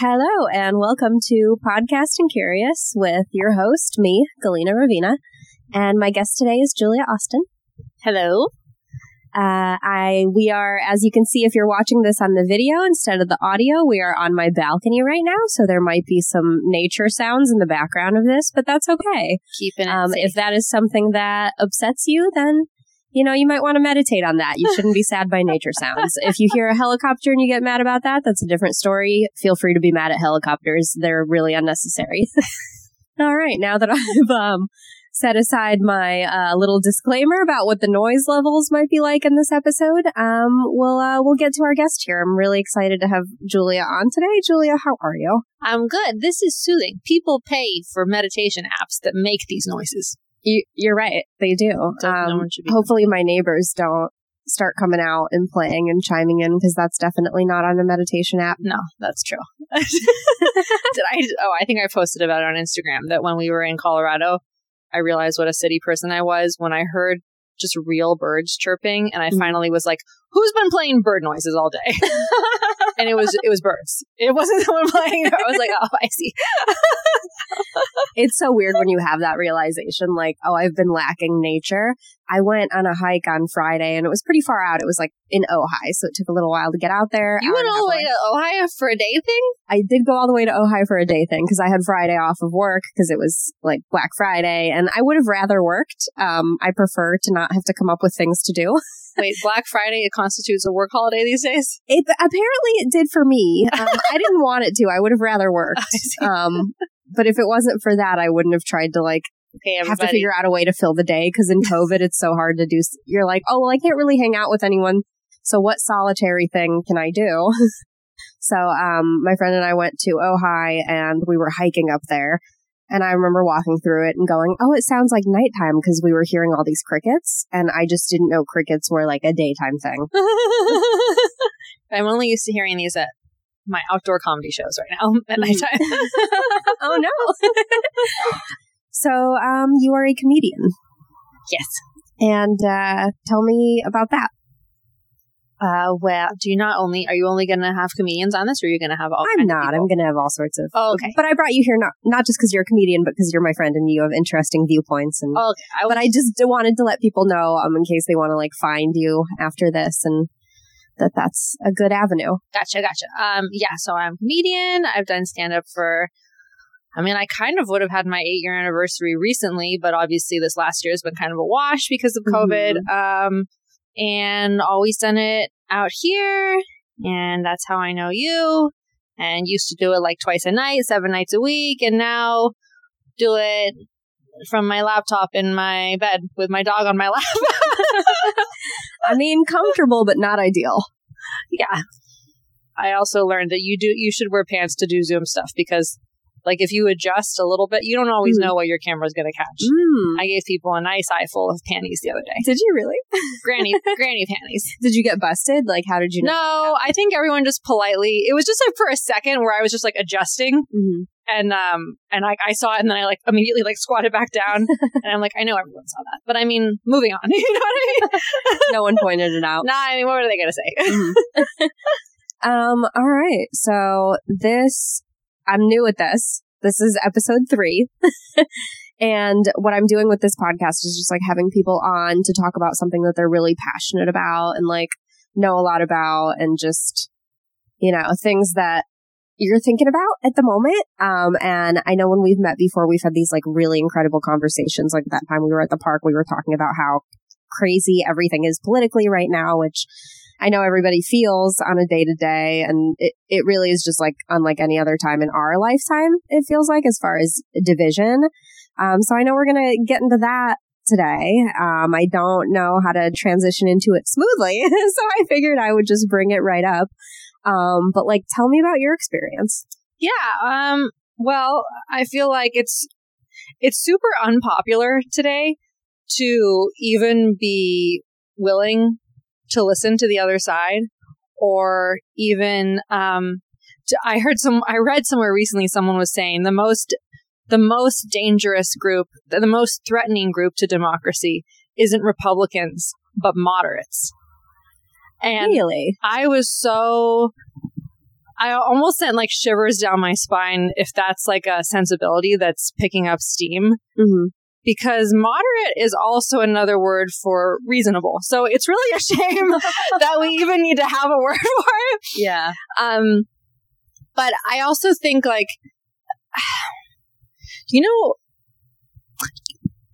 Hello, and welcome to Podcasting Curious with your host, me, Galina Ravina, and my guest today is Julia Austin. Hello. Uh, I we are, as you can see, if you're watching this on the video instead of the audio, we are on my balcony right now, so there might be some nature sounds in the background of this, but that's okay. Keeping it Um, safe. if that is something that upsets you, then you know you might want to meditate on that. You shouldn't be sad by nature sounds. If you hear a helicopter and you get mad about that, that's a different story. Feel free to be mad at helicopters; they're really unnecessary. All right, now that I've um, set aside my uh, little disclaimer about what the noise levels might be like in this episode, um, we'll uh, we'll get to our guest here. I'm really excited to have Julia on today. Julia, how are you? I'm good. This is soothing. People pay for meditation apps that make these noises. You, you're right. They do. No Um, one should be- hopefully, my neighbors don't start coming out and playing and chiming in because that's definitely not on a meditation app. No, that's true. Did I? Oh, I think I posted about it on Instagram that when we were in Colorado, I realized what a city person I was when I heard just real birds chirping, and I Mm. finally was like, "Who's been playing bird noises all day?" and it was it was birds. It wasn't someone playing. I was like, "Oh, I see." It's so weird when you have that realization, like, oh, I've been lacking nature. I went on a hike on Friday and it was pretty far out. It was like in Ojai, so it took a little while to get out there. You went all the way to Ojai for a day thing. I did go all the way to Ojai for a day thing because I had Friday off of work because it was like Black Friday and I would have rather worked. Um, I prefer to not have to come up with things to do. Wait, Black Friday it constitutes a work holiday these days. It apparently it did for me. Um, I didn't want it to. I would have rather worked. Um, but if it wasn't for that, I wouldn't have tried to like Okay, have to figure out a way to fill the day because in COVID it's so hard to do. You're like, oh well, I can't really hang out with anyone. So what solitary thing can I do? so um, my friend and I went to Ojai and we were hiking up there. And I remember walking through it and going, oh, it sounds like nighttime because we were hearing all these crickets. And I just didn't know crickets were like a daytime thing. I'm only used to hearing these at my outdoor comedy shows right now at nighttime. oh no. so um, you are a comedian. yes. And uh, tell me about that. Uh, well, do you not only are you only going to have comedians on this, or are you going to have all? I'm not. I'm going to have all sorts of. Oh, okay. But I brought you here not not just because you're a comedian, but because you're my friend and you have interesting viewpoints. And Oh, okay. I was, but I just wanted to let people know, um, in case they want to like find you after this, and that that's a good avenue. gotcha, gotcha. Um, yeah. So I'm a comedian. I've done stand up for. I mean, I kind of would have had my eight year anniversary recently, but obviously this last year has been kind of a wash because of COVID. Um, and always done it out here, and that's how I know you. And used to do it like twice a night, seven nights a week, and now do it from my laptop in my bed with my dog on my lap. I mean, comfortable but not ideal. yeah. I also learned that you do you should wear pants to do Zoom stuff because like if you adjust a little bit, you don't always Mhm. know what your camera is gonna catch. Mm. I gave people a nice eye full of panties the other day. Did you really? Granny granny panties. Did you get busted? Like, how did you know? No, I think everyone just politely it was just like for a second where I was just like adjusting Mhm. and um and I, I saw it and then I like immediately like squatted back down and I'm like I know everyone saw that but I mean moving on you know what I mean no one pointed it out. nah I mean what are they gonna say Um, all right. So this, I'm new at this. This is episode three. and what I'm doing with this podcast is just like having people on to talk about something that they're really passionate about and like know a lot about and just, you know, things that you're thinking about at the moment. Um, and I know when we've met before, we've had these like really incredible conversations. Like that time we were at the park, we were talking about how crazy everything is politically right now, which I know everybody feels on a day to day. And it, it really is just like unlike any other time in our lifetime, it feels like, as far as division. Um, so I know we're going to get into that today. Um, I don't know how to transition into it smoothly. so I figured I would just bring it right up. Um, but like, tell me about your experience. Yeah. Um. Well, I feel like it's it's super unpopular today to even be willing to listen to the other side, or even um. To, I heard some. I read somewhere recently. Someone was saying the most the most dangerous group, the, the most threatening group to democracy isn't Republicans but moderates. And really? I was so I almost sent like shivers down my spine if that's like a sensibility that's picking up steam. Mm-hmm. Because moderate is also another word for reasonable. So it's really a shame that we even need to have a word for it. Yeah. Um, but I also think like, you know,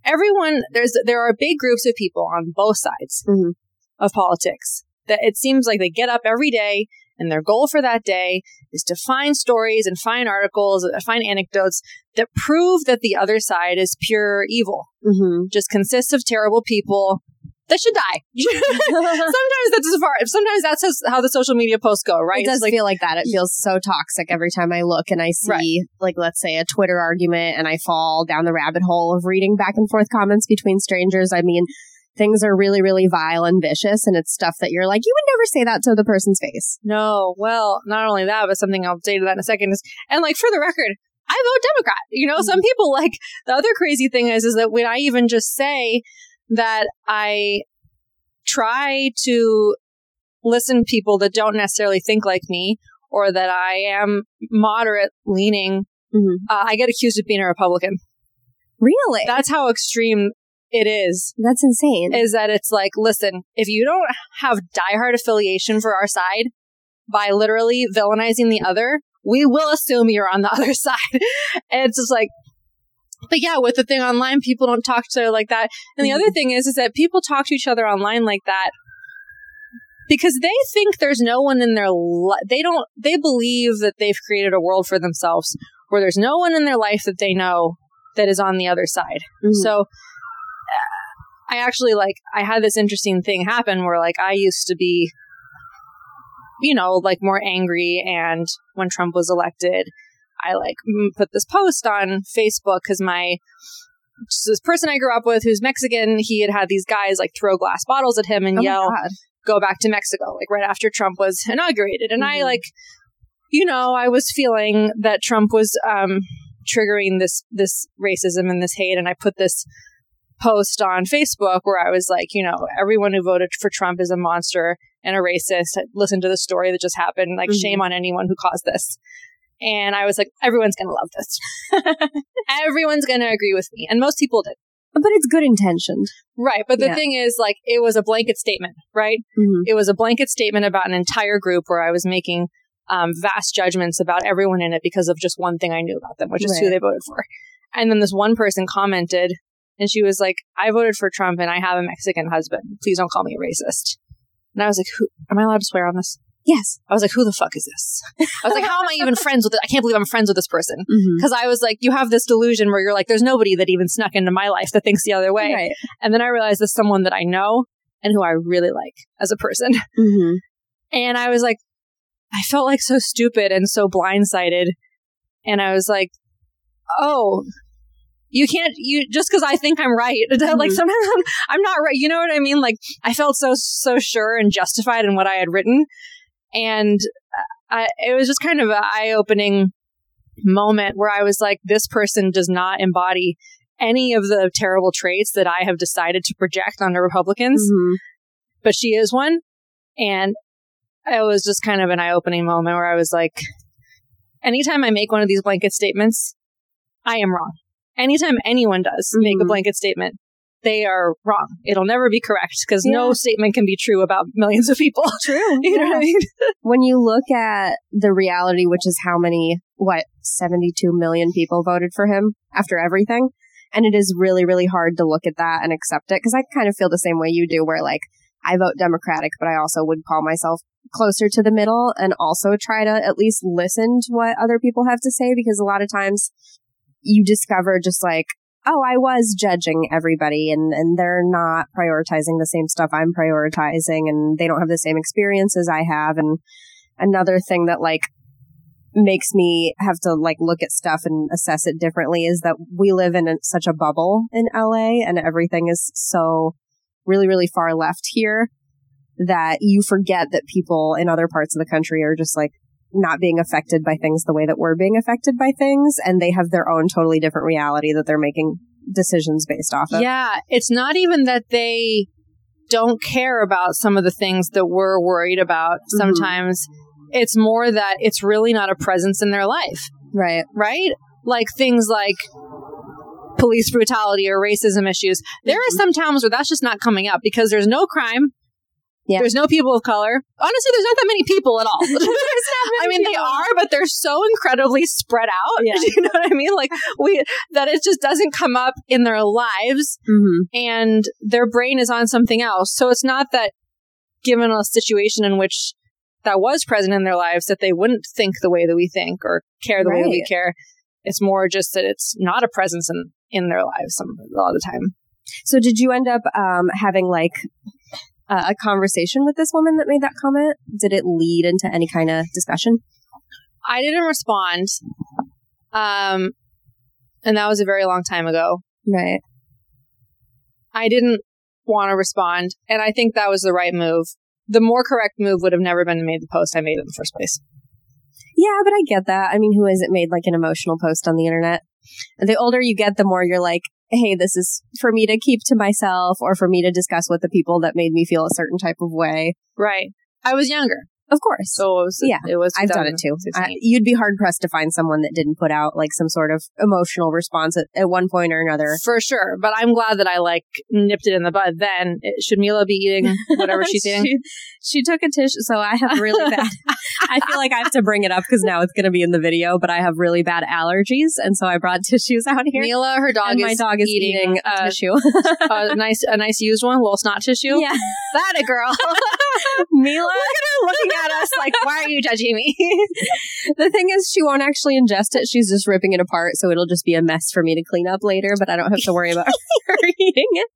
everyone there's there are big groups of people on both sides Mhm. of politics that it seems like they get up every day and their goal for that day is to find stories and find articles, uh, find anecdotes that prove that the other side is pure evil, Mm-hmm. just consists of terrible people that should die. sometimes that's as far. Sometimes that's how the social media posts go, right? It does like, feel like that. It feels so toxic every time I look and I see, Right. like, let's say a Twitter argument and I fall down the rabbit hole of reading back and forth comments between strangers. I mean, things are really, really vile and vicious, and it's stuff that you're like, you would never say that to the person's face. No, well, not only that, but something I'll say to that in a second is, and like for the record, I vote Democrat. You know, some people like the other crazy thing is, is that when I even just say that I try to listen to people that don't necessarily think like me or that I am moderate leaning, Mhm. uh, I get accused of being a Republican. Really? That's how extreme it is. That's insane. Is that it's like, listen, if you don't have diehard affiliation for our side by literally villainizing the other, we will assume you're on the other side. and it's just like, but yeah, with the thing online, people don't talk to like that. And the other thing is, is that people talk to each other online like that because they think there's no one in their li- they don't they believe that they've created a world for themselves where there's no one in their life that they know that is on the other side. Mhm. So I actually like I had this interesting thing happen where like I used to be you know like more angry and when Trump was elected I like put this post on Facebook cuz my this person I grew up with who's Mexican he had had these guys like throw glass bottles at him and Oh yell go back to Mexico, like right after Trump was inaugurated. And I Mhm. like, you know, I was feeling that Trump was um, triggering this this racism and this hate, and I put this post on Facebook where I was like, you know, everyone who voted for Trump is a monster and a racist. Listen to the story that just happened. Like, Mhm. shame on anyone who caused this. And I was like, everyone's gonna love this. everyone's gonna agree with me, and most people did. But it's good intentioned. Right, but the Yeah. thing is, like, it was a blanket statement, right? Mm-hmm. it was a blanket statement about an entire group where I was making um, vast judgments about everyone in it because of just one thing I knew about them, which is who they voted for. And then this one person commented, and she was like, "I voted for Trump, and I have a Mexican husband. Please don't call me a racist." And I was like, "Who? Am I allowed to swear on this?" Yes. I was like, "Who the fuck is this?" I was like, "How am I even friends with it? I can't believe I'm friends with this person." Mm-hmm. Because I was like, you have this delusion where you're like, there's nobody that even snuck into my life that thinks the other way. Right. And then I realized there's someone that I know and who I really like as a person. Mm-hmm. And I was like, I felt like so stupid and so blindsided. And I was like, oh, you can't, you, just because I think I'm right. like Mhm. sometimes I'm, I'm not right. You know what I mean? Like I felt so, so sure and justified in what I had written. And I, it was just kind of an eye opening moment where I was like, this person does not embody any of the terrible traits that I have decided to project onto Republicans Mm-hmm. but she is one. And it was just kind of an eye opening moment where I was like, anytime I make one of these blanket statements, I am wrong. Anytime anyone does make a Mhm. blanket statement, they are wrong. It'll never be correct because no statement can be true about millions of people. True. you know what I mean? when you look at the reality, which is how many, what, 72 million people voted for him after everything. And it is really, really hard to look at that and accept it. Cause I kind of feel the same way you do, where like I vote Democratic, but I also would call myself closer to the middle and also try to at least listen to what other people have to say because a lot of times you discover just like, oh, I was judging everybody and, and they're not prioritizing the same stuff I'm prioritizing and they don't have the same experiences I have. And another thing that like makes me have to like look at stuff and assess it differently is that we live in a, such a bubble in LA and everything is so really, really far left here that you forget that people in other parts of the country are just like not being affected by things the way that we're being affected by things and they have their own totally different reality that they're making decisions based off of. Yeah. It's not even that they don't care about some of the things that we're worried about. Mm-hmm. Sometimes It's more that it's really not a presence in their life, Right. right? Like things like police brutality or racism issues. There are some towns where that's just not coming up because there's no crime. Yeah. There's no people of color. Honestly, there's not that many people at all. I mean, they are, but they're so incredibly spread out. Yeah. You know what I mean? Like we, that it just doesn't come up in their lives Mm-hmm. and their brain is on something else. So it's not that given a situation in which that was present in their lives that they wouldn't think the way that we think or care the way that we care. It's more just that it's not a presence in, in their lives some, a lot of the time. So did you end up um, having like uh, a conversation with this woman that made that comment? Did it lead into any kind of discussion? I didn't respond. Um, and that was a very long time ago. Right. I didn't want to respond. And I think that was the right move. The more correct move would have never been to make the post I made in the first place. Yeah, but I get that. I mean, who hasn't made like an emotional post on the internet? And the older you get, the more you're like, hey, this is for me to keep to myself or for me to discuss with the people that made me feel a certain type of way. Right. I was younger. Of course. So it was, Yeah, it was I've done it too. 2016. I, you'd be hard pressed to find someone that didn't put out like some sort of emotional response at, at one point or another. For sure. But I'm glad that I like nipped it in the bud then. It- Should Mila be eating whatever she's eating? she, she took a tissue. So I have really bad. I feel like I have to bring it up because now it's going to be in the video. But I have really bad allergies, and so I brought tissues out here. Mila, her dog my dog is eating, eating a uh, tissue. a nice, a nice used one, a little snot tissue. yeah, That a girl. Mila. looking at us like, why are you judging me? The thing is, she won't actually ingest it. She's just ripping it apart, so it'll just be a mess for me to clean up later. But I don't have to worry about her eating it.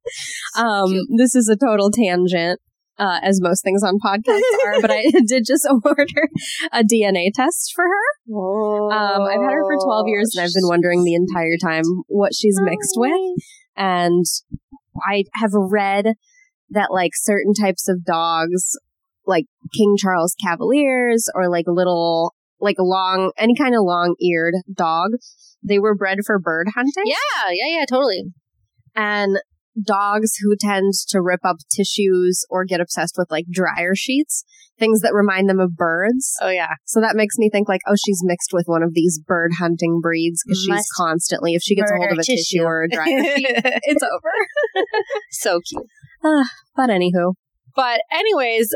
Um, this is a total tangent. Uh, as most things on podcasts are, but I did just order a DNA test for her. Um, I've had her for 12 years and I've been wondering the entire time what she's mixed with. And I have read that like certain types of dogs, like King Charles Cavaliers or like little, like long, any kind of long eared dog, they were bred for bird hunting. Yeah, yeah, yeah, totally. And dogs who tend to rip up tissues or get obsessed with like dryer sheets, things that remind them of birds. Oh yeah. So that makes me think like, oh, she's mixed with one of these bird hunting breeds because she's constantly, if she gets a hold of a tissue, tissue. or a dryer sheet, it's over. so cute. Ah, but anywho, But anyways,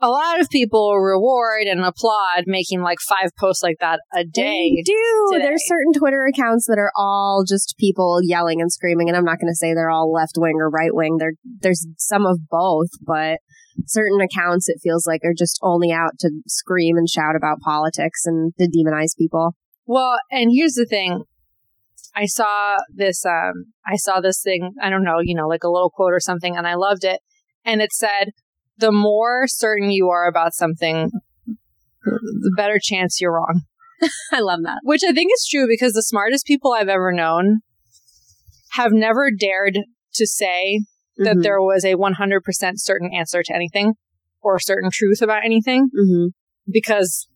a lot of people reward and applaud making like five posts like that a day. they do. today. There's certain Twitter accounts that are all just people yelling and screaming, and I'm not going to say they're all left wing or right wing. There, there's some of both, but certain accounts it feels like are just only out to scream and shout about politics and to demonize people. Well, and here's the thing. I saw this um I saw this thing, I don't know, you know, like a little quote or something and I loved it. And it said, "The more certain you are about something, the better chance you're wrong." I love that. Which I think is true because the smartest people I've ever known have never dared to say that Mhm. there was a 100% certain answer to anything or certain truth about anything Mm-hmm. because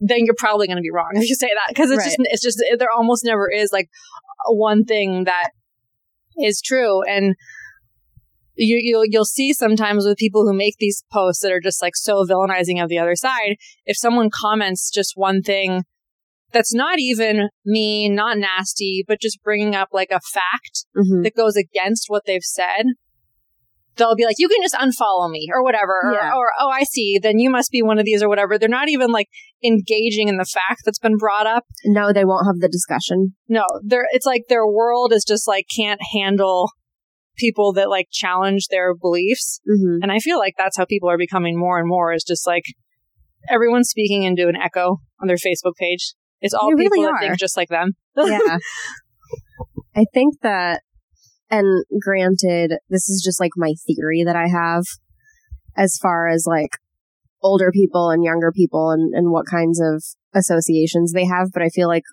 then you're probably going to be wrong if you say that because it's just it's just there almost never is like one thing that is true and you you'll you'll see sometimes with people who make these posts that are just like so villainizing of the other side if someone comments just one thing that's not even mean not nasty but just bringing up like a fact Mm-hmm. that goes against what they've said, they'll be like, you can just unfollow me or whatever. Or, Yeah. or, oh, I see. Then you must be one of these or whatever. They're not even like engaging in the fact that's been brought up. No, they won't have the discussion. No, they're, it's like their world is just like can't handle people that like challenge their beliefs. Mm-hmm. And I feel like that's how people are becoming more and more is just like everyone's speaking into an echo on their Facebook page. It's all They people really that are. think just like them. yeah. I think that, and granted, this is just like my theory that I have as far as like older people and younger people and, and what kinds of associations they have, but I feel like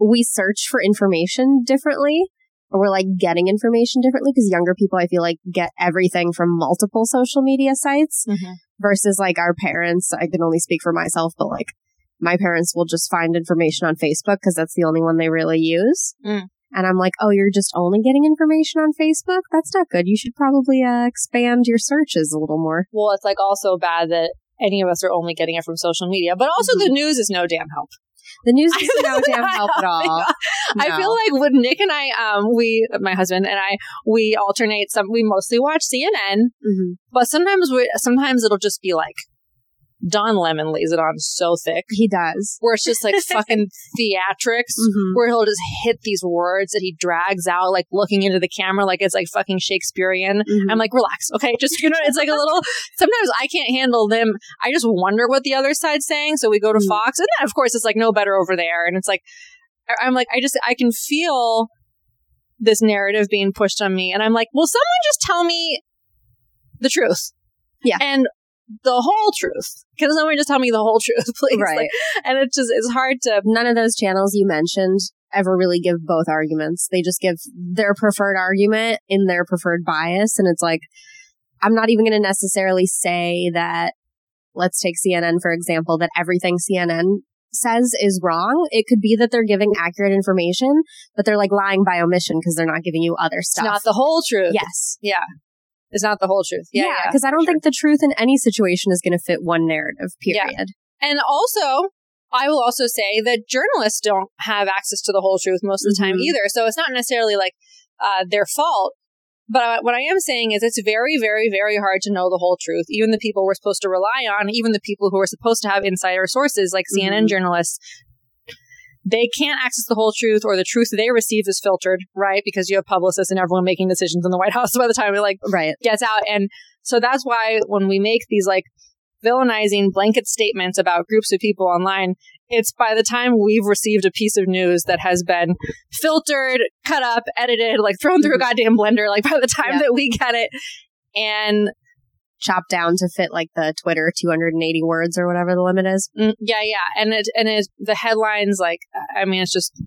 we search for information differently or we're like getting information differently because younger people, I feel like, get everything from multiple social media sites versus like our parents. I can only speak for myself, but like my parents will just find information on Facebook because that's the only one they really use. Mm. And I'm like, oh, you're just only getting information on Facebook? That's not good. You should probably uh, expand your searches a little more. Well, it's like also bad that any of us are only getting it from social media. But also, mm-hmm. the news is no damn help. The news is no damn help at all. No. I feel like when Nick and I, um, we, my husband and I, we alternate. Some we mostly watch CNN, mm-hmm. but sometimes we, sometimes it'll just be like Don Lemon lays it on so thick. He does. Where it's just like fucking theatrics, mm-hmm. where he'll just hit these words that he drags out, like looking into the camera like it's like fucking Shakespearean. Mm-hmm. I'm like, relax, okay? Just, you know, it's like a little, sometimes I can't handle them. I just wonder what the other side's saying. So we go to mm-hmm. Fox, and then of course it's like no better over there. And it's like, I'm like, I just, I can feel this narrative being pushed on me. And I'm like, will someone just tell me the truth? Yeah. And the whole truth. Can someone just tell me the whole truth, please? Right. Like, and it's just, it's hard to. None of those channels you mentioned ever really give both arguments. They just give their preferred argument in their preferred bias. And it's like, I'm not even going to necessarily say that, let's take CNN, for example, that everything CNN says is wrong. It could be that they're giving accurate information, but they're like lying by omission because they're not giving you other stuff. It's not the whole truth. Yes. Yeah is not the whole truth. Yeah, because yeah, I don't sure. think the truth in any situation is going to fit one narrative. Period. Yeah. And also, I will also say that journalists don't have access to the whole truth most of the time mm-hmm. either. So it's not necessarily like uh, their fault. But what I am saying is it's very, very, very hard to know the whole truth. Even the people we're supposed to rely on, even the people who are supposed to have insider sources like CNN mm-hmm. journalists, they can't access the whole truth or the truth they receive is filtered, right? Because you have publicists and everyone making decisions in the White House by the time it like right. gets out. And so that's why when we make these like villainizing blanket statements about groups of people online, it's by the time we've received a piece of news that has been filtered, cut up, edited, like thrown through a mm-hmm. goddamn blender, like by the time yeah. that we get it. And chopped down to fit like the Twitter 280 words or whatever the limit is. Mm, yeah, yeah, and it and it the headlines like I mean it's just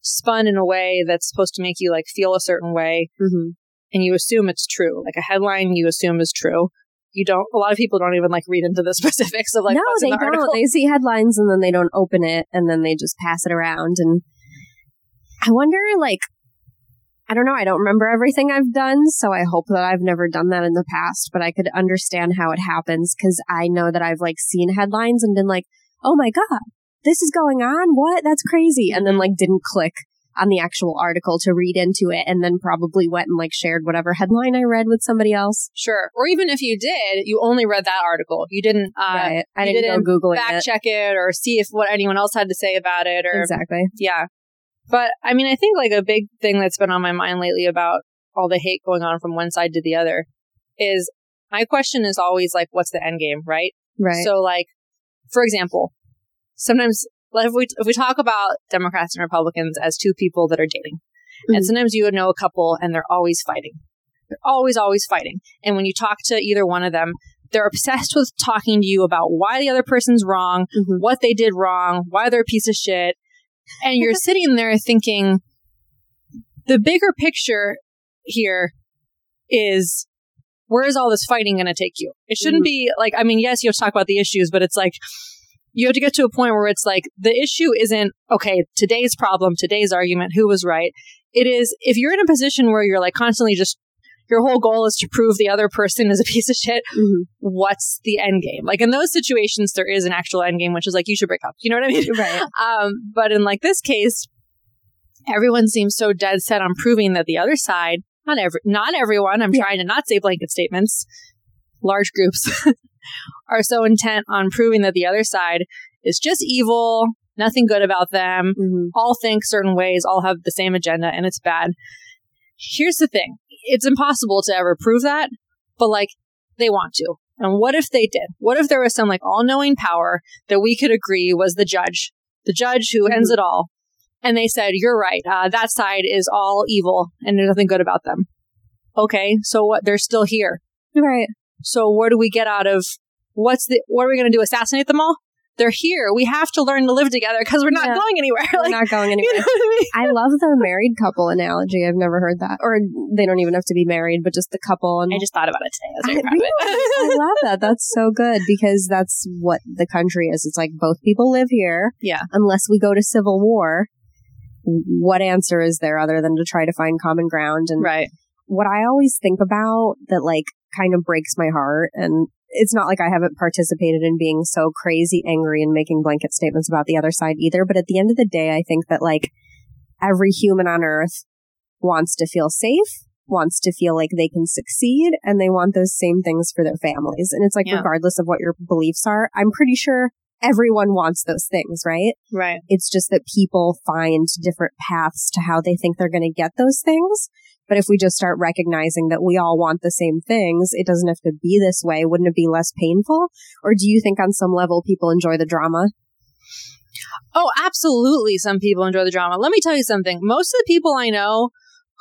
spun in a way that's supposed to make you like feel a certain way, mm-hmm. and you assume it's true. Like a headline, you assume is true. You don't. A lot of people don't even like read into the specifics of like. No, they the don't. Article. They see headlines and then they don't open it, and then they just pass it around. And I wonder, like, I don't know. I don't remember everything I've done, so I hope that I've never done that in the past, but I could understand how it happens because I know that I've like seen headlines and been like, oh my God, this is going on. What? That's crazy. And then like didn't click on the actual article to read into it and then probably went and like shared whatever headline I read with somebody else. Sure. Or even if you did, you only read that article. You didn't, uh, right. I didn't, didn't go Googling fact it. check it or see if what anyone else had to say about it or. Exactly. Yeah. But I mean, I think like a big thing that's been on my mind lately about all the hate going on from one side to the other is my question is always like, what's the end game, right? Right. So like, for example, sometimes if we if we talk about Democrats and Republicans as two people that are dating, mm-hmm. and sometimes you would know a couple and they're always fighting. They're always always fighting. And when you talk to either one of them, they're obsessed with talking to you about why the other person's wrong, mm-hmm. what they did wrong, why they're a piece of shit, and you're sitting there thinking, the bigger picture here is where is all this fighting going to take you? It shouldn't mm-hmm. be like, I mean, yes, you have to talk about the issues, but it's like, you have to get to a point where it's like, the issue isn't, okay, today's problem, today's argument, who was right. It is, if you're in a position where you're like constantly just your whole goal is to prove the other person is a piece of shit. Mm-hmm. What's the end game? Like in those situations, there is an actual end game, which is like you should break up. You know what I mean? Right. Um, but in like this case, everyone seems so dead set on proving that the other side, not every, not everyone. I'm yeah. trying to not say blanket statements. Large groups are so intent on proving that the other side is just evil, nothing good about them, mm-hmm. all think certain ways, all have the same agenda, and it's bad. Here's the thing it's impossible to ever prove that, but like they want to. And what if they did? What if there was some like all knowing power that we could agree was the judge, the judge who ends mm-hmm. it all? And they said, you're right. Uh, that side is all evil and there's nothing good about them. Okay. So what? They're still here. Right. So what do we get out of what's the, what are we going to do? Assassinate them all? They're here. We have to learn to live together because we're not yeah. going anywhere. We're like, not going anywhere. You know I, mean? I, love the married couple analogy. I've never heard that. Or they don't even have to be married, but just the couple. And I just thought about it today. I, really, I love that. That's so good because that's what the country is. It's like both people live here. Yeah. Unless we go to civil war, what answer is there other than to try to find common ground? And right. what I always think about that like kind of breaks my heart and it's not like I haven't participated in being so crazy angry and making blanket statements about the other side either. But at the end of the day, I think that like every human on earth wants to feel safe, wants to feel like they can succeed, and they want those same things for their families. And it's like, Yeah. regardless of what your beliefs are, I'm pretty sure everyone wants those things, right? Right. It's just that people find different paths to how they think they're going to get those things. But if we just start recognizing that we all want the same things, it doesn't have to be this way. Wouldn't it be less painful? Or do you think on some level people enjoy the drama? Oh, absolutely. Some people enjoy the drama. Let me tell you something. Most of the people I know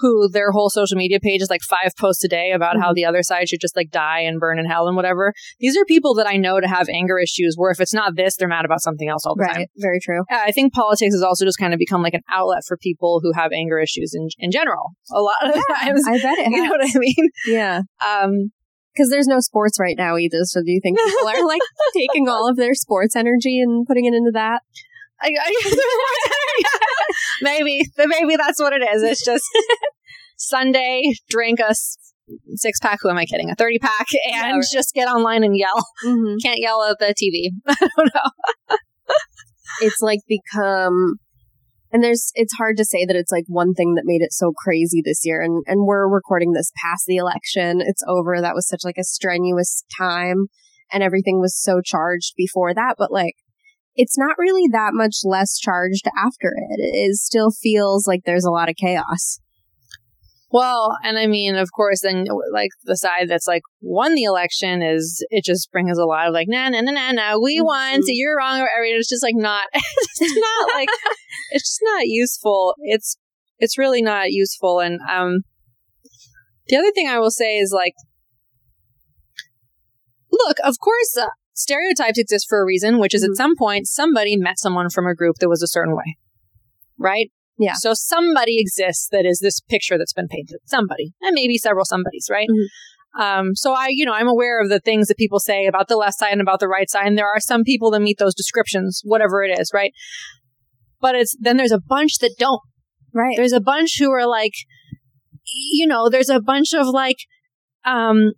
who their whole social media page is like five posts a day about how Mhm. the other side should just like die and burn in hell and whatever. These are people that I know to have anger issues where if it's not this, they're mad about something else all the time. Very true. I think politics has also just kind of become like an outlet for people who have anger issues in, in general. A lot of the times. I bet it You know what I mean? Yeah. Um, Because there's no sports right now either. So do you think people are like taking all of their sports energy and putting it into that? I, I, maybe, but maybe that's what it is. It's just Sunday, drink a six pack. Who am I kidding? A 30 pack and right. just get online and yell. Mm-hmm. Can't yell at the TV. I don't know. it's like become and there's it's hard to say that it's like one thing that made it so crazy this year and and we're recording this past the election it's over that was such like a strenuous time and everything was so charged before that but like it's not really that much less charged after it It still feels like there's a lot of chaos Well, and I mean, of course, then like the side that's like won the election is it just brings a lot of like, nah, nah, nah, nah, nah, we won, so you're wrong, or everything. It's just like not, it's not like, it's just not useful. It's, it's really not useful. And, um, the other thing I will say is like, look, of course, uh, stereotypes exist for a reason, which is Mhm. at some point somebody met someone from a group that was a certain way, right? Yeah. So somebody exists that is this picture that's been painted. Somebody, and maybe several somebodies, right? Mhm. Um, so I, you know, I'm aware of the things that people say about the left side and about the right side, and there are some people that meet those descriptions, whatever it is, right? But it's then there's a bunch that don't. right There's a bunch who are like, you know, there's a bunch of like, um,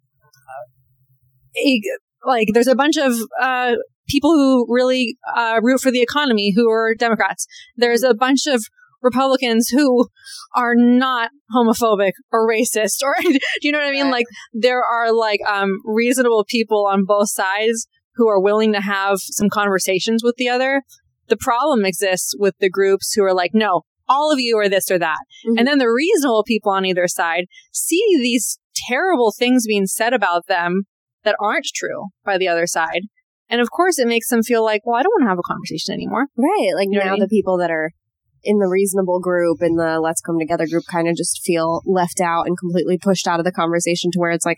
like there's a bunch of uh people who really uh root for the economy who are Democrats. There's a bunch of Republicans who are not homophobic or racist or do you know what I mean? Right. Like there are like um reasonable people on both sides who are willing to have some conversations with the other. The problem exists with the groups who are like, no, all of you are this or that. Mhm. And then the reasonable people on either side see these terrible things being said about them that aren't true by the other side. And of course, it makes them feel like, well, I don't want to have a conversation anymore. Right. Like You know now I mean? the people that are in the reasonable group and the let's come together group kind of just feel left out and completely pushed out of the conversation to where it's like,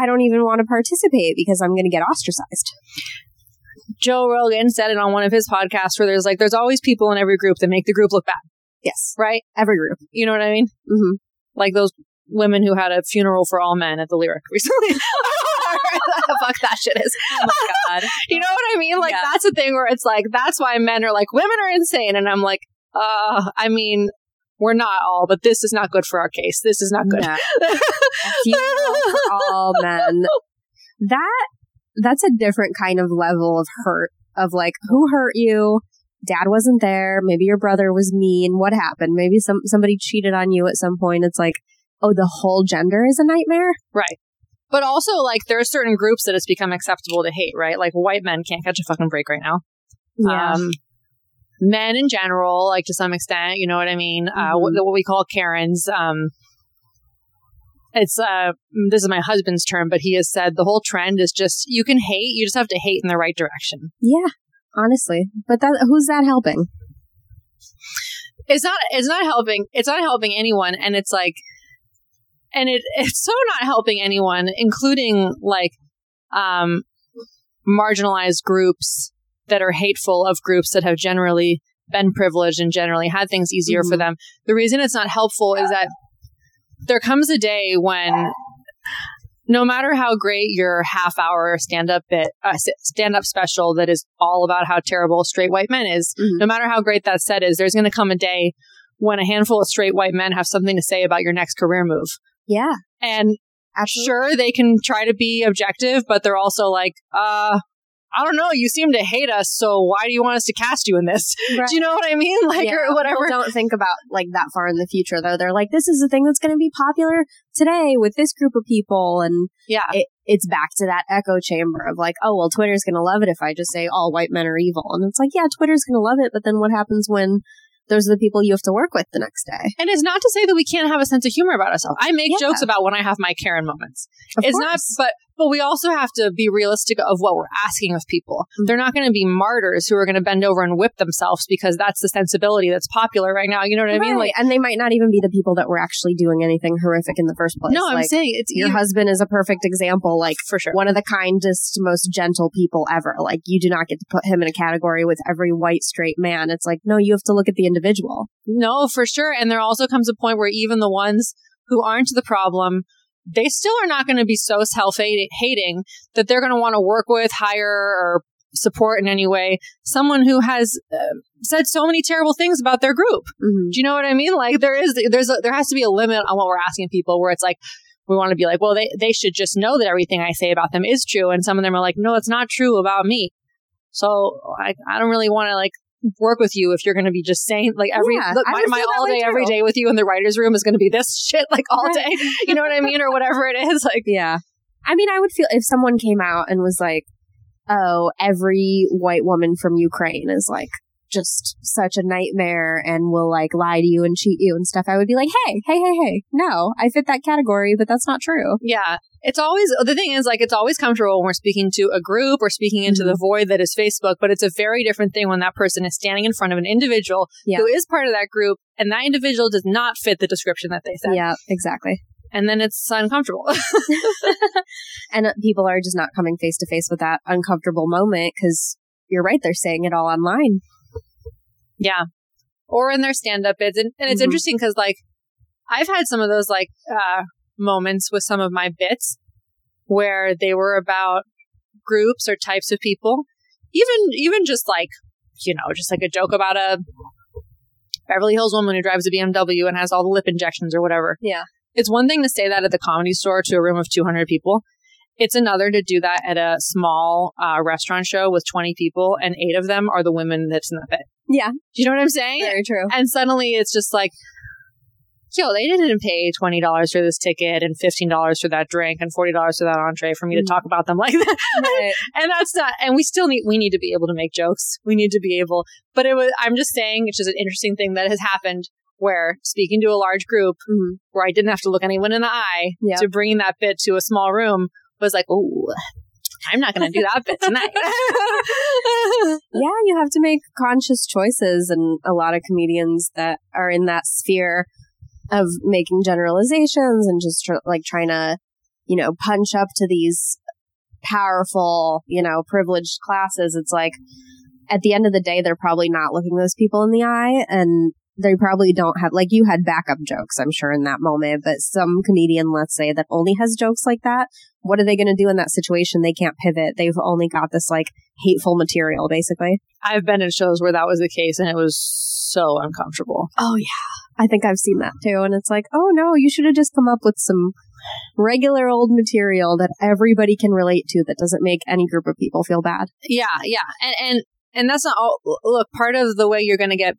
I don't even want to participate because I'm going to get ostracized. Joe Rogan said it on one of his podcasts where there's like, there's always people in every group that make the group look bad, Yes. right? Every group. You know what I mean? hmm Like those women who had a funeral for all men at the lyric recently. Fuck that shit is. Oh my God. You know what I mean? Like Yeah. that's a thing where it's like that's why men are like women are insane, and I'm like, uh, I mean, we're not all, but this is not good for our case. This is not good. For all men. That that's a different kind of level of hurt of like who hurt you? Dad wasn't there. Maybe your brother was mean. What happened? Maybe some somebody cheated on you at some point. It's like, oh, the whole gender is a nightmare. Right. But also, like, there are certain groups that it's become acceptable to hate, right? Like, white men can't catch a fucking break right now. Um, men in general, like, to some extent, you know what I mean? Uh, Mhm. what, what we call Karens. Um, it's, uh, this is my husband's term, but he has said the whole trend is just, you can hate, you just have to hate in the right direction. yeah, honestly. But that who's that helping? it's not it's not helping it's not helping anyone and it's like and it it's so not helping anyone including like um marginalized groups that are hateful of groups that have generally been privileged and generally had things easier for Mhm. them the reason it's not helpful is that there comes a day when no matter how great your half hour stand up bit uh, stand up special that is all about how terrible straight white men is Mhm. no matter how great that set is, there's going to come a day when a handful of straight white men have something to say about your next career move. Yeah, And Absolutely. Sure, they can try to be objective, but they're also like, uh, I don't know. You seem to hate us, so why do you want us to cast you in this? Right. Do you know what I mean? Like, Yeah, or whatever. people don't think about like that far in the future though. They're like, this is the thing that's going to be popular today with this group of people, and Yeah. it, it's back to that echo chamber of like, oh well, Twitter's going to love it if I just say all white men are evil, and it's like, yeah, Twitter's going to love it, but then what happens when those are the people you have to work with the next day? And it's not to say that we can't have a sense of humor about ourselves. I make Yeah. jokes about when I have my Karen moments. Of it's not, but but we also have to be realistic of what we're asking of people. They're not going to be martyrs who are going to bend over and whip themselves because that's the sensibility that's popular right now. You know what I mean? Like, and they might not even be the people that were actually doing anything horrific in the first place. no, I'm saying it's your you- husband is a perfect example. Like for sure. one of the kindest, most gentle people ever. Like you do not get to put him in a category with every white straight man. It's like, no, you have to look at the individual. No, for sure. And there also comes a point where even the ones who aren't the problem, they still are not going to be so self hating that they're going to want to work with, hire, or support in any way someone who has uh, said so many terrible things about their group. Mhm. Do you know what I mean? Like there is, there's, a, there has to be a limit on what we're asking people. Where it's like we want to be like, well, they they should just know that everything I say about them is true, and some of them are like, no, it's not true about me. So I I don't really want to like work with you if you're going to be just saying like every Yeah, look, my, my all day every day with you in the writers room is going to be this shit like all Right. day. You know what I mean, or whatever it is. Like Yeah. I mean, I would feel if someone came out and was like, oh, every white woman from Ukraine is like just such a nightmare and will like lie to you and cheat you and stuff, I would be like, hey, hey, hey, hey, no, I fit that category, but that's not true. Yeah. It's always, the thing is, like, it's always comfortable when we're speaking to a group or speaking into Mm-hmm. the void that is Facebook, but it's a very different thing when that person is standing in front of an individual Yeah. who is part of that group and that individual does not fit the description that they said. Yeah, exactly. And then it's uncomfortable. And people are just not coming face to face with that uncomfortable moment because you're right, they're saying it all online. Yeah. Or in their stand up bids. And, and it's Mhm. interesting because, like, I've had some of those, like, uh, moments with some of my bits where they were about groups or types of people. Even, even just like, you know, just like a joke about a Beverly Hills woman who drives a BMW and has all the lip injections or whatever. Yeah. It's one thing to say that at the comedy store to a room of 200 people. It's another to do that at a small uh, restaurant show with 20 people and eight of them are the women that's in the bit. Yeah, Do you know what I'm saying? very true. And suddenly it's just like, yo, they didn't pay $20 for this ticket and $15 for that drink and $40 for that entree for me to Mhm. talk about them like that. Right. and that's not, and we still need, we need to be able to make jokes. We need to be able, but it was, I'm just saying, it's just an interesting thing that has happened where speaking to a large group Mhm. where I didn't have to look anyone in the eye Yeah. to bringing that bit to a small room was like, oh, I'm not going to do that bit tonight. Yeah, you have to make conscious choices, and a lot of comedians that are in that sphere of making generalizations and just tr- like trying to, you know, punch up to these powerful, you know, privileged classes. It's like at the end of the day, they're probably not looking those people in the eye, and they probably don't have like you had backup jokes, I'm sure, in that moment. But some comedian, let's say, that only has jokes like that, what are they going to do in that situation? They can't pivot. They've only got this like hateful material, basically. I've been in shows where that was the case and it was so uncomfortable. Oh yeah, I think I've seen that too. And it's like, oh no, you should have just come up with some regular old material that everybody can relate to that doesn't make any group of people feel bad. Yeah, yeah. And and and that's not all look, part of the way you're going to get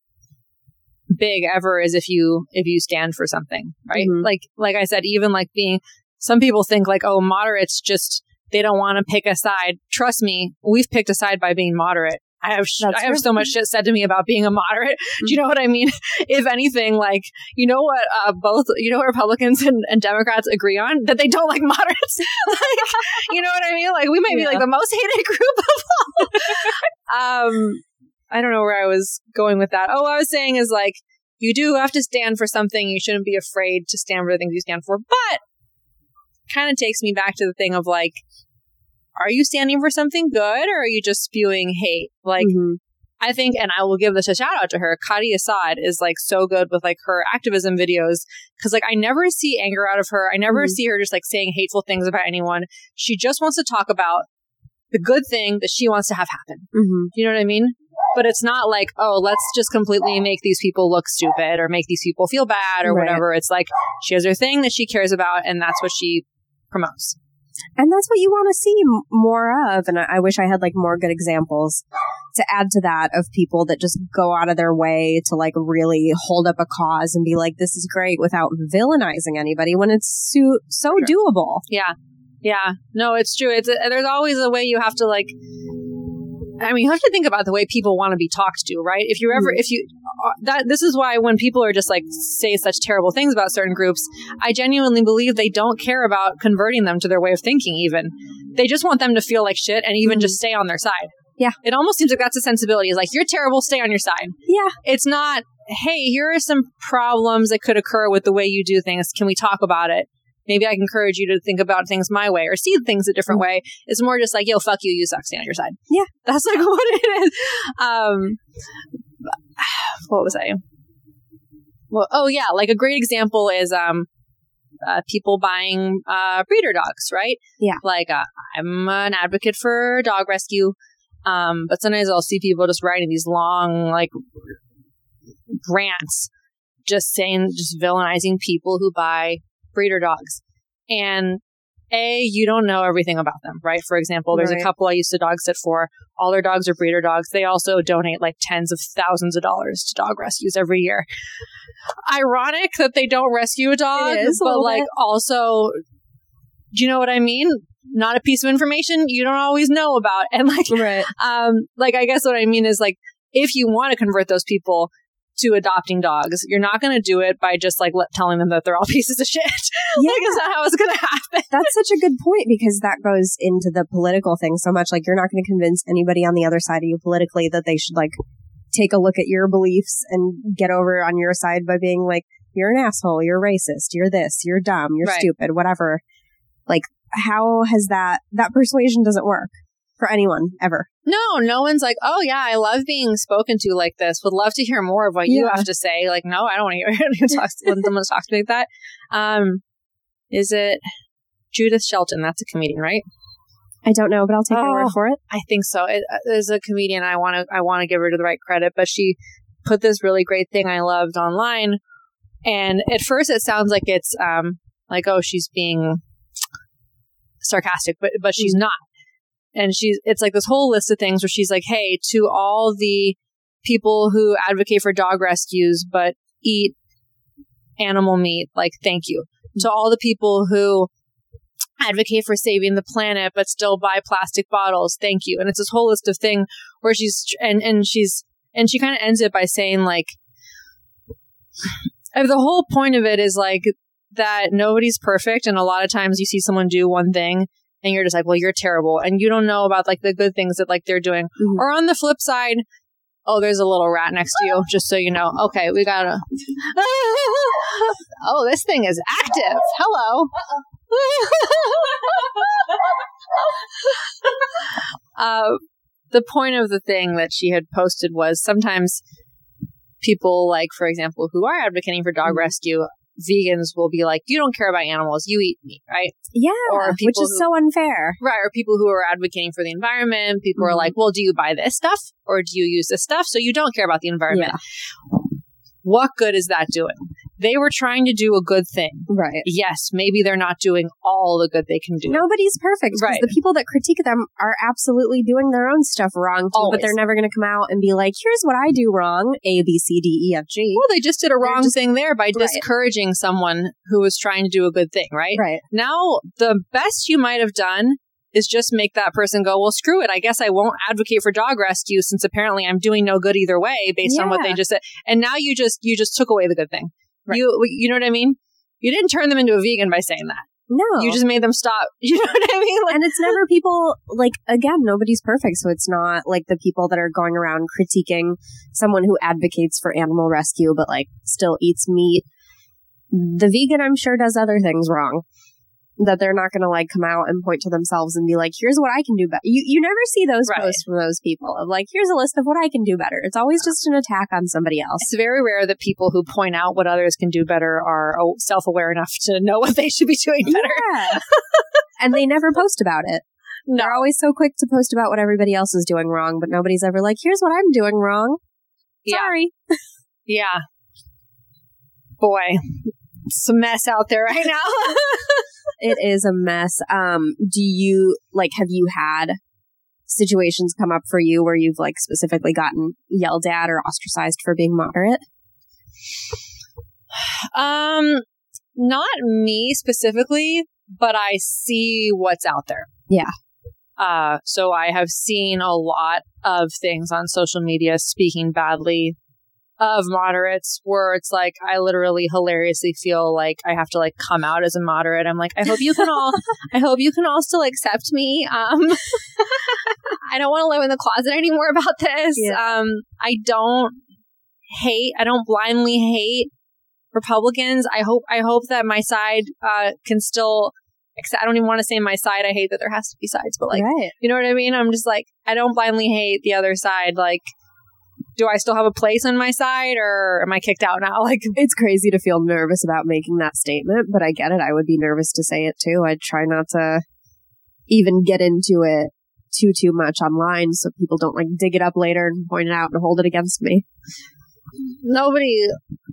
big ever is if you if you stand for something, right? Mhm. Like like I said even like being some people think like oh moderates just they don't want to pick a side. Trust me, we've picked a side by being moderate. I have sh- I have so much shit said to me about being a moderate. Do you know what I mean? if anything, like you know what, uh, both you know what Republicans and, and Democrats agree on that they don't like moderates. like you know what I mean? Like we might be like the most hated group of all. um, I don't know where I was going with that. Oh, I was saying is like you do have to stand for something. You shouldn't be afraid to stand for the things you stand for. But kind of takes me back to the thing of like, are you standing for something good or are you just spewing hate? Like, Mhm. I think, and I will give this a shout out to her. Kadi Assad is like so good with like her activism videos because like I never see anger out of her. I never Mhm. see her just like saying hateful things about anyone. She just wants to talk about the good thing that she wants to have happen. Mhm. You know what I mean? But it's not like, oh, let's just completely make these people look stupid or make these people feel bad or Right. whatever. It's like she has her thing that she cares about and that's what she promotes. And that's what you want to see m- more of. And I, I wish I had like more good examples to add to that of people that just go out of their way to like really hold up a cause and be like, this is great without villainizing anybody when it's so, so Sure. doable. Yeah. Yeah. No, it's true. It's uh, there's always a way you have to like I mean, you have to think about the way people want to be talked to, right? If you ever, if you, uh, that, this is why when people are just like say such terrible things about certain groups, I genuinely believe they don't care about converting them to their way of thinking, even. They just want them to feel like shit and even just stay on their side. Yeah. It almost seems like that's a sensibility. It's like, you're terrible, stay on your side. Yeah. It's not, hey, here are some problems that could occur with the way you do things. Can we talk about it? Maybe I can encourage you to think about things my way or see things a different way. It's more just like, yo, fuck you, you suck, stay on your side. Yeah. That's like what it is. Um, what was I? Well, oh yeah, like a great example is, um, uh, people buying, uh, breeder dogs, right? Yeah. Like, uh, I'm an advocate for dog rescue. Um, but sometimes I'll see people just writing these long, like, rants, just saying, just villainizing people who buy breeder dogs. And A, you don't know everything about them, right? For example, there's Right. a couple I used to dog sit for. All their dogs are breeder dogs. They also donate like tens of thousands of dollars to dog rescues every year. Ironic that they don't rescue a dog, is a but little like bit. also, do you know what I mean? Not a piece of information you don't always know about. And like, Right. um, like I guess what I mean is like if you want to convert those people to adopting dogs, you're not going to do it by just like let, telling them that they're all pieces of shit. Yeah. like, it's not how it's going to happen. That's such a good point because that goes into the political thing so much. Like, you're not going to convince anybody on the other side of you politically that they should, like, take a look at your beliefs and get over on your side by being like, you're an asshole, you're racist, you're this, you're dumb, you're Right. stupid, whatever. Like, how has that, that persuasion doesn't work for anyone ever. No, no one's like, oh yeah, I love being spoken to like this. Would love to hear more of what you have to say. Like, no, I don't want to hear anyone talk when someone talks to me like that. Um, is it Judith Shelton? That's a comedian, right? I don't know, but I'll take your Oh. word for it. I think so. It, uh, a comedian I want to I want to give her the right credit, but she put this really great thing I loved online, and at first it sounds like it's um like oh she's being sarcastic, but but she's not, and she's it's like this whole list of things where she's like, hey, to all the people who advocate for dog rescues but eat animal meat, like thank you. To all the people who advocate for saving the planet but still buy plastic bottles thank you. And it's this whole list of thing where she's and and she's and she kind of ends it by saying like the whole point of it is like that nobody's perfect and a lot of times you see someone do one thing and you're just like well you're terrible and you don't know about like the good things that like they're doing. Mhm. or on the flip side oh there's a little rat next to you just so you know. Okay we gotta oh this thing is active. Hello. Uh, the point of the thing that she had posted was sometimes people like for example who are advocating for dog rescue vegans will be like you don't care about animals you eat meat right? Yeah, Or which is who- so unfair. right or people who are advocating for the environment people are Mhm. like well do you buy this stuff or do you use this stuff? So you don't care about the environment. What good is that doing they were trying to do a good thing Right. yes maybe they're not doing all the good they can do Nobody's perfect. Right. The people that critique them are absolutely doing their own stuff wrong too, but they're never going to come out and be like, here's what I do wrong. A, B, C, D, E, F, G. Well, they just did a wrong just- thing there by Right. discouraging someone who was trying to do a good thing, right? Right. Now, the best you might have done is just make that person go, well, screw it. I guess I won't advocate for dog rescue since apparently I'm doing no good either way based on what they just said. And now you just, you just took away the good thing. Right. You, you know what I mean? You didn't turn them into a vegan by saying that. No. You just made them stop. You know what I mean? Like, and it's never people like again nobody's perfect so it's not like the people that are going around critiquing someone who advocates for animal rescue but like still eats meat the vegan i'm sure does other things wrong that they're not going to like come out and point to themselves and be like here's what i can do better you, you never see those Right. posts from those people of like here's a list of what i can do better it's always just an attack on somebody else it's very rare that people who point out what others can do better are oh, self-aware enough to know what they should be doing better. yeah and they never post about it No. They're always so quick to post about what everybody else is doing wrong, but nobody's ever like, here's what I'm doing wrong. Yeah. Sorry. Yeah. Boy, it's a mess out there right now. it is a mess. Um, do you like? Have you had situations come up for you where you've like specifically gotten yelled at or ostracized for being moderate? Um, not me specifically, but I see what's out there. Yeah. Uh, so I have seen a lot of things on social media speaking badly of moderates where it's like I literally hilariously feel like I have to like come out as a moderate. I'm like, I hope you can all I hope you can all still accept me. Um I don't want to live in the closet anymore about this. Yeah. Um I don't hate I don't blindly hate Republicans. I hope I hope that my side uh can still I don't even want to say my side. I hate that there has to be sides, but like right. you know what I mean? I'm just like, I don't blindly hate the other side. Like, do I still have a place on my side or am I kicked out now? Like, It's crazy to feel nervous about making that statement, but I get it. I would be nervous to say it too. I'd try not to even get into it too too much online so people don't like dig it up later and point it out and hold it against me. nobody,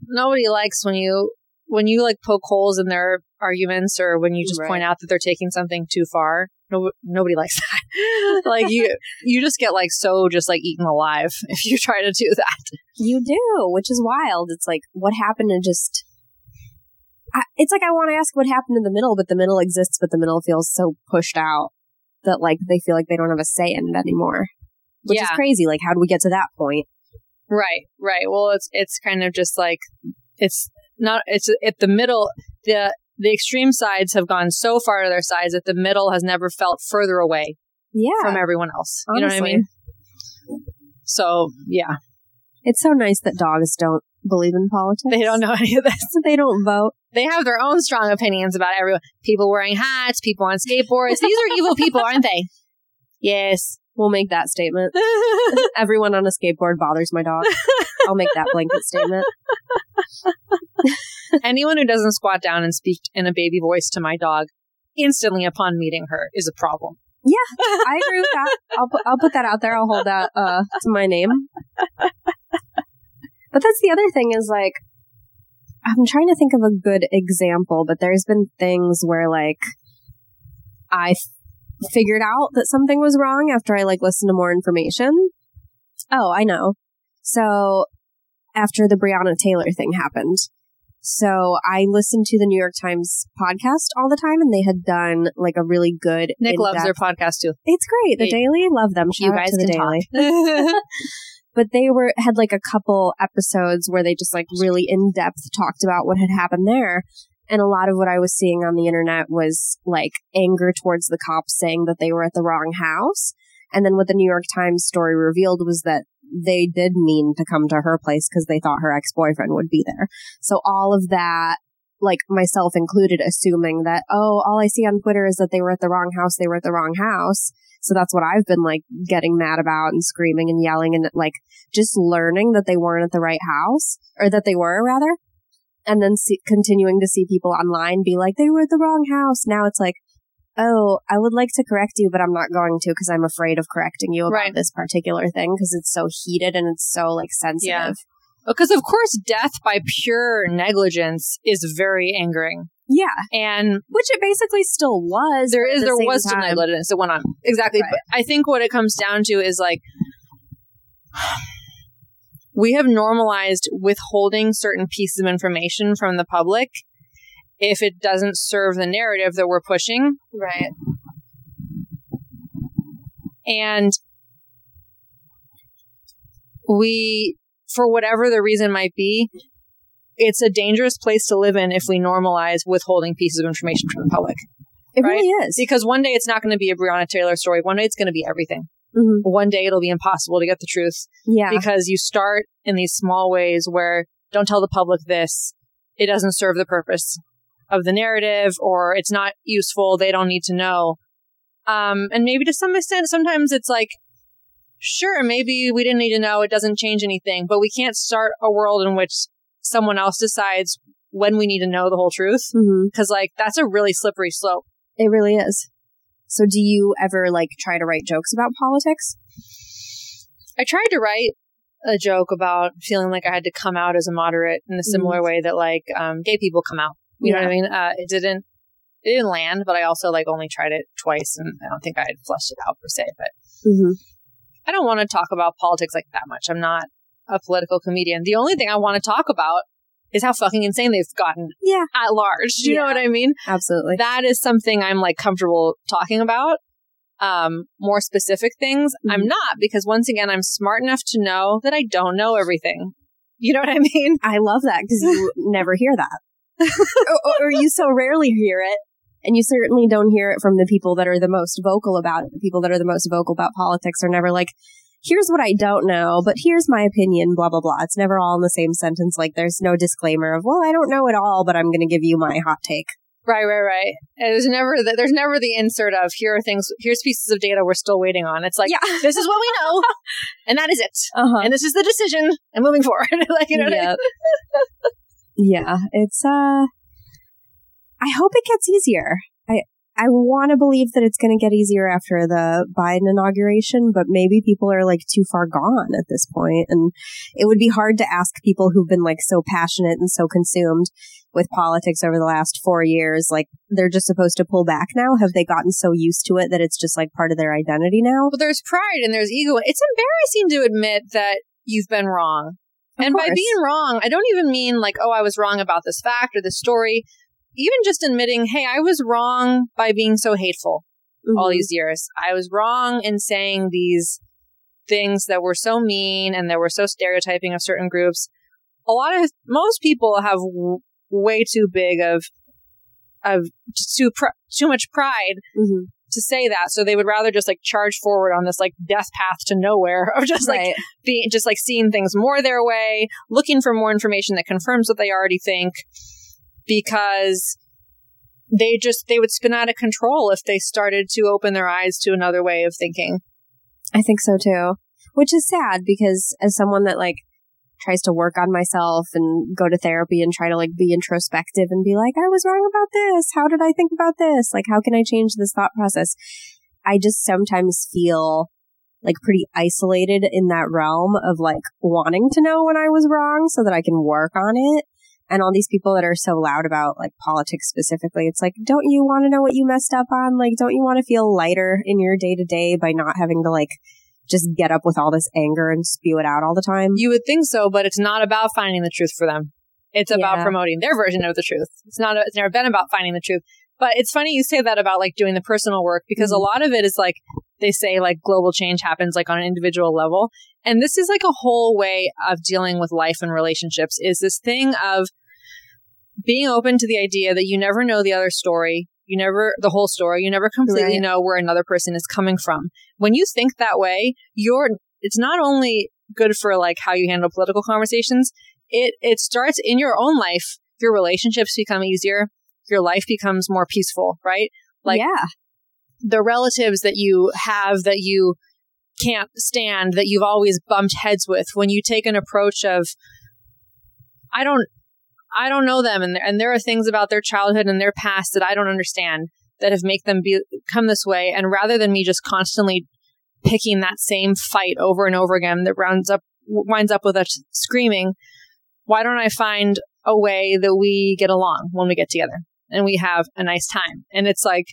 nobody likes when you, when you like poke holes in their arguments or when you just Right. point out that they're taking something too far. No, nobody likes that. like you, you just get like so just like eaten alive if you try to do that. You do, which is wild. It's like what happened to just. I, it's like I want to ask what happened in the middle, but the middle exists, but the middle feels so pushed out that like they feel like they don't have a say in it anymore, which is crazy. Like, how do we get to that point? Right, right. Well, it's it's kind of just like it's not it's at the middle the the extreme sides have gone so far to their sides that the middle has never felt further away Yeah, from everyone else. You know what I mean? So, yeah. it's so nice that dogs don't believe in politics. They don't know any of this. They don't vote. They have their own strong opinions about everyone. People wearing hats, people on skateboards. These are evil people, aren't they? Yes. We'll make that statement. Everyone on a skateboard bothers my dog. I'll make that blanket statement. Anyone who doesn't squat down and speak in a baby voice to my dog instantly upon meeting her is a problem. Yeah, I agree with that. I'll put I'll put that out there. I'll hold that uh to my name. But that's the other thing is like I'm trying to think of a good example, but there's been things where like I f- figured out that something was wrong after I like listened to more information. Oh, I know. So after the Breonna Taylor thing happened, so I listened to the New York Times podcast all the time, and they had done like a really good. Nick loves their podcast too. it's great. The. Daily, love them. Shout You out guys to the Daily. But they were had like a couple episodes where they just like really in depth talked about what had happened there. And a lot of what I was seeing on the internet was like anger towards the cops saying that they were at the wrong house. And then what the New York Times story revealed was that they did mean to come to her place because they thought her ex boyfriend would be there. So all of that, like myself included, assuming that, oh, all I see on Twitter is that they were at the wrong house, they were at the wrong house. So that's what I've been like getting mad about and screaming and yelling and like just learning that they weren't at the right house or that they were rather. And then see, continuing to see people online be like, they were at the wrong house. Now it's like, oh, I would like to correct you, but I'm not going to because I'm afraid of correcting you about Right. this particular thing because it's so heated and it's so like sensitive. Yeah. Because of course, death by pure negligence is very angering, Yeah. and Which it basically still was. there is the there was some negligence that went on exactly. Right. But I think what it comes down to is like we have normalized withholding certain pieces of information from the public if it doesn't serve the narrative that we're pushing. Right. and we for whatever the reason might be it's a dangerous place to live in if we normalize withholding pieces of information from the public It Right? really is. because one day it's not going to be a Breonna Taylor story one day it's going to be everything Mhm. one day it'll be impossible to get the truth Yeah. because you start in these small ways where don't tell the public this it doesn't serve the purpose of the narrative or it's not useful they don't need to know um and maybe to some extent sometimes it's like sure maybe we didn't need to know it doesn't change anything but we can't start a world in which someone else decides when we need to know the whole truth Mhm. because like that's a really slippery slope It really is. So do you ever like try to write jokes about politics? I tried to write a joke about feeling like I had to come out as a moderate in a similar way that like um, gay people come out. You know what I mean? Uh, it didn't. it didn't land, but I also like only tried it twice and I don't think I had flushed it out per se. But Mm-hmm. I don't want to talk about politics like that much. I'm not a political comedian. The only thing I want to talk about is how fucking insane they've gotten Yeah, at large. Do you know what I mean? absolutely. That is something I'm like comfortable talking about. Um, more specific things, I'm Mhm. not because once again, I'm smart enough to know that I don't know everything. You know what I mean? I love that because you never hear that, or, or you so rarely hear it. And you certainly don't hear it from the people that are the most vocal about it. The people that are the most vocal about politics are never like, here's what I don't know, but here's my opinion, blah, blah, blah. It's never all in the same sentence. Like there's no disclaimer of, well, I don't know it all, but I'm going to give you my hot take. Right, right, right. And There's never the, there's never the insert of here are things here's pieces of data we're still waiting on. It's like yeah. this is what we know, and that is it, Uh-huh. and this is the decision, and moving forward. like you know, what I mean? Yeah, it's uh I hope it gets easier. I want to believe that it's going to get easier after the Biden inauguration, but maybe people are like too far gone at this point and it would be hard to ask people who've been like so passionate and so consumed with politics over the last 4 years like they're just supposed to pull back now. Have they gotten so used to it that it's just like part of their identity now? Well, there's pride and there's ego. It's embarrassing to admit that you've been wrong. Of and by being wrong, I don't even mean like, oh, I was wrong about this fact or this story. Even just admitting, hey, I was wrong by being so hateful all Mhm. these years. I was wrong in saying these things that were so mean and that were so stereotyping of certain groups. A lot of most people have w- way too big of of too pr- too much pride Mhm. to say that, so they would rather just like charge forward on this like death path to nowhere of just like Right. being just like seeing things more their way, looking for more information that confirms what they already think, because they just they would spin out of control if they started to open their eyes to another way of thinking. I think so too. Which is sad because as someone that like tries to work on myself and go to therapy and try to like be introspective and be like, I was wrong about this. How did I think about this? Like, how can I change this thought process? I just sometimes feel like pretty isolated in that realm of like wanting to know when I was wrong so that I can work on it. And all these people that are so loud about like politics specifically, it's like, don't you want to know what you messed up on? Like, don't you want to feel lighter in your day to day by not having to like just get up with all this anger and spew it out all the time? You would think so, but it's not about finding the truth for them. It's about Yeah. promoting their version of the truth. It's not. It's never been about finding the truth. But it's funny you say that about like doing the personal work because a Mhm. lot of it is like they say like global change happens like on an individual level, and this is like a whole way of dealing with life and relationships. Is this thing of being open to the idea that you never know the other story. You never, the whole story, you never completely Right. know where another person is coming from. When you think that way, you're, it's not only good for like how you handle political conversations, it, it starts in your own life. Your relationships become easier. Your life becomes more peaceful, right? Like yeah. The relatives that you have that you can't stand that you've always bumped heads with when you take an approach of i don't i don't know them and and there are things about their childhood and their past that i don't understand that have made them be, come this way and rather than me just constantly picking that same fight over and over again that rounds up winds up with us screaming why don't i find a way that we get along when we get together and we have a nice time? And it's like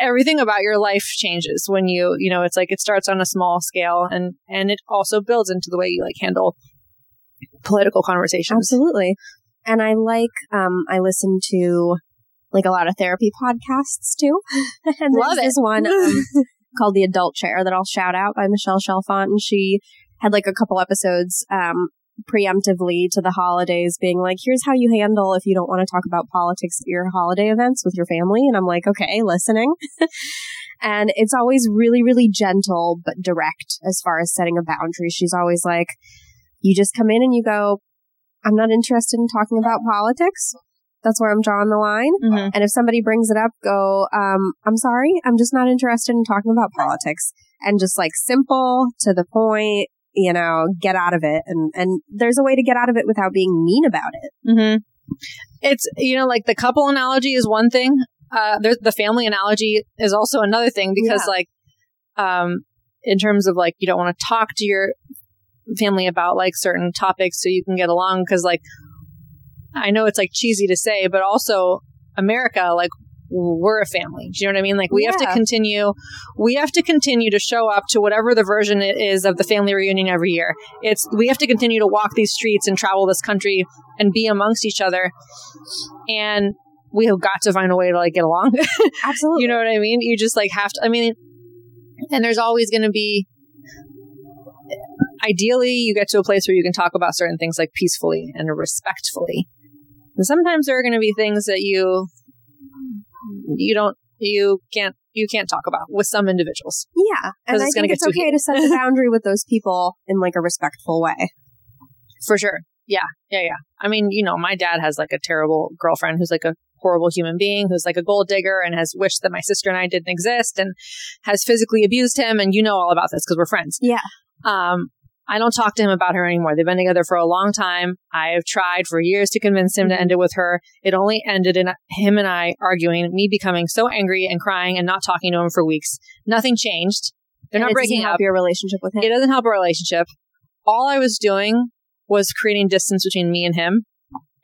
everything about your life changes when you you know it's like it starts on a small scale and and it also builds into the way you like handle political conversations Absolutely. And I like, um, I listen to like a lot of therapy podcasts too. and Love there's this one um, called The Adult Chair that I'll shout out by Michelle Chalfant. And she had like a couple episodes, um, preemptively to the holidays being like, here's how you handle if you don't want to talk about politics at your holiday events with your family. And I'm like, okay, listening. and it's always really, really gentle, but direct as far as setting a boundary. She's always like, you just come in and you go, I'm not interested in talking about politics. That's where I'm drawing the line. Mhm. And if somebody brings it up, go, um, I'm sorry, I'm just not interested in talking about politics. And just like simple, to the point, you know, get out of it. And, and there's a way to get out of it without being mean about it. Mm-hmm. It's you know like the couple analogy is one thing. Uh, there's the family analogy is also another thing because Yeah. like, um, in terms of like you don't want to talk to your family about like certain topics so you can get along because like I know it's like cheesy to say, but also America like we're a family. Do you know what I mean? Like we have to continue, we have to continue to show up to whatever the version it is of the family reunion every year. It's, we have to continue to walk these streets and travel this country and be amongst each other. And we have got to find a way to like get along. Absolutely. you know what I mean? You just like have to, I mean, and there's always going to be, ideally, you get to a place where you can talk about certain things like peacefully and respectfully. And sometimes there are going to be things that you, you don't, you can't, you can't talk about with some individuals. yeah. and I think it's okay to set the boundary with those people in like a respectful way. For sure. Yeah. Yeah. Yeah. I mean, you know, my dad has like a terrible girlfriend who's like a horrible human being who's like a gold digger and has wished that my sister and I didn't exist and has physically abused him. And you know all about this because we're friends. Yeah. Um, I don't talk to him about her anymore. They've been together for a long time. I have tried for years to convince him to mm-hmm. end it with her. It only ended in him and I arguing, me becoming so angry and crying and not talking to him for weeks. Nothing changed. They're And not it doesn't breaking help up. your relationship with him. It doesn't help our relationship. All I was doing was creating distance between me and him.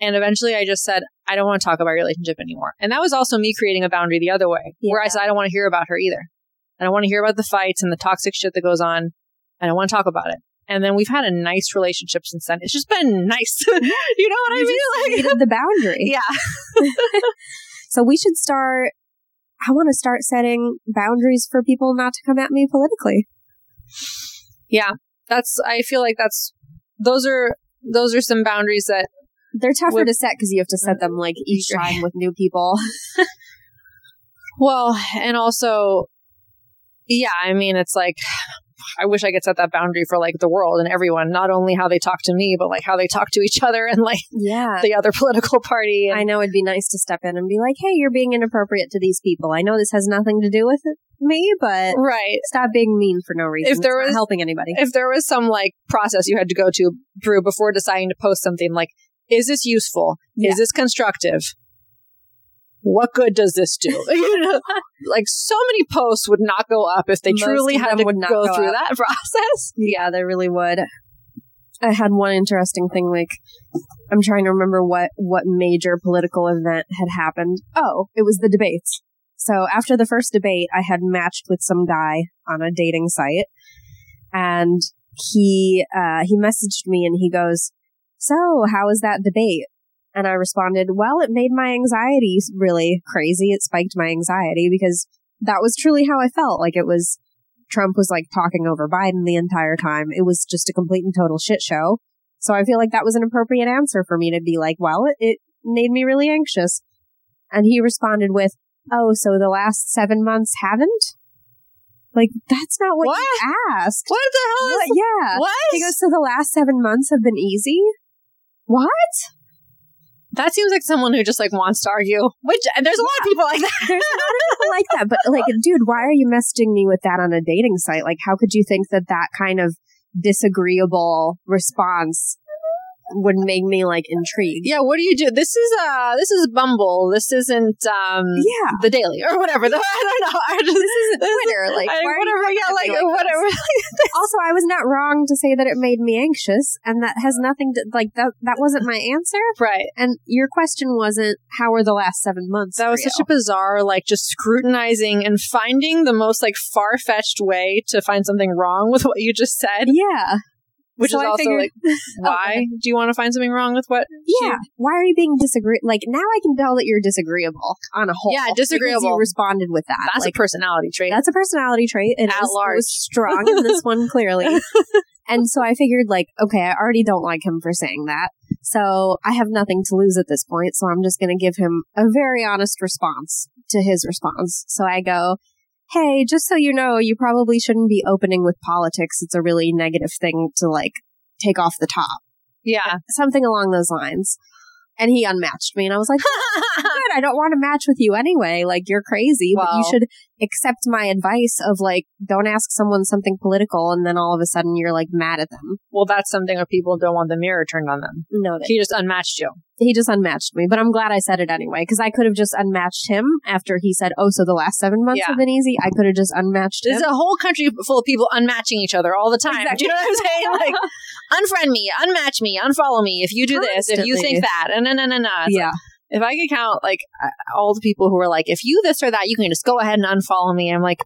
And eventually I just said, I don't want to talk about your relationship anymore. And that was also me creating a boundary the other way, where I said, I don't want to hear about her either. I don't want to hear about the fights and the toxic shit that goes on. I don't want to talk about it. And then we've had a nice relationship since then. It's just been nice. you know what I You mean? just needed the boundary. yeah. So we should start. I want to start setting boundaries for people not to come at me politically. Yeah. That's, I feel like that's, those are, those are some boundaries that They're tougher With- to set because you have to set them like each time with new people. Well, and also, yeah, I mean, it's like, I wish I could set that boundary for like the world and everyone, not only how they talk to me, but like how they talk to each other and like Yeah. the other political party. And, I know it'd be nice to step in and be like, hey, you're being inappropriate to these people. I know this has nothing to do with it, me, but right. stop being mean for no reason. If there It's not was- helping anybody. If there was some like process you had to go to through before deciding to post something, like, is this useful? Yeah. Is this constructive? What good does this do? you know, like so many posts would not go up if they Most truly had to would not go go through up. that process. Yeah, they really would. I had one interesting thing like I'm trying to remember what what major political event had happened. Oh, it was the debates. So after the first debate, I had matched with some guy on a dating site and he uh he messaged me and he goes, "So, how was that debate?" And I responded, "Well, it made my anxiety really crazy. It spiked my anxiety because that was truly how I felt. Like it was Trump was like talking over Biden the entire time. It was just a complete and total shit show. So I feel like that was an appropriate answer for me to be like, well, it, it made me really anxious. And he responded with, oh, so the last seven months haven't? Like, that's not what, What? you asked. What the hell What? is Yeah. what? He goes, so the last seven months have been easy? What? That seems like someone who just like wants to argue. Which there's a lot of people like that. There's a lot of people like that. But like, dude, why are you messaging me with that on a dating site? Like, how could you think that that kind of disagreeable response would make me like intrigued? Yeah, what do you do? This is uh this is Bumble. This isn't um Yeah. the Daily or whatever. The, I don't know. I just, This isn't Twitter. Like, I- why are you whatever. Yeah, like, like whatever. also, I was not wrong to say that it made me anxious, and that has nothing to like that. That wasn't my answer. right. And your question wasn't how were the last seven months? That was such a bizarre, like, just scrutinizing and finding the most like far fetched way to find something wrong with what you just said. yeah, Which So is I also figured- like, why do you want to find something wrong with what? yeah. Why are you being disagree? Like now, I can tell that you're disagreeable on a whole. Yeah, disagreeable. You responded with that. That's like a personality trait. that's a personality trait. It At it large. was strong in this one clearly. And so I figured, like, okay, I already don't like him for saying that. So I have nothing to lose at this point. So I'm just going to give him a very honest response to his response. So I go, Hey, just so you know, you probably shouldn't be opening with politics. It's a really negative thing to like take off the top. yeah. Something along those lines. And he unmatched me and I was like, good. I don't want to match with you anyway. Like you're crazy, but you should accept my advice of like, don't ask someone something political and then all of a sudden you're like mad at them. well, that's something where people don't want the mirror turned on them. No, He just unmatched you. he just unmatched me, but I'm glad I said it anyway because I could have just unmatched him after he said, "Oh, so the last seven months Yeah. have been easy." I could have just unmatched him. There's a whole country full of people unmatching each other all the time. Do you know what I'm saying? Like, unfriend me, unmatch me, unfollow me if you do this, if you think that, and no, no, no, no. Yeah, if I could count like all the people who were like, if you this or that, you can just go ahead and unfollow me. I'm like,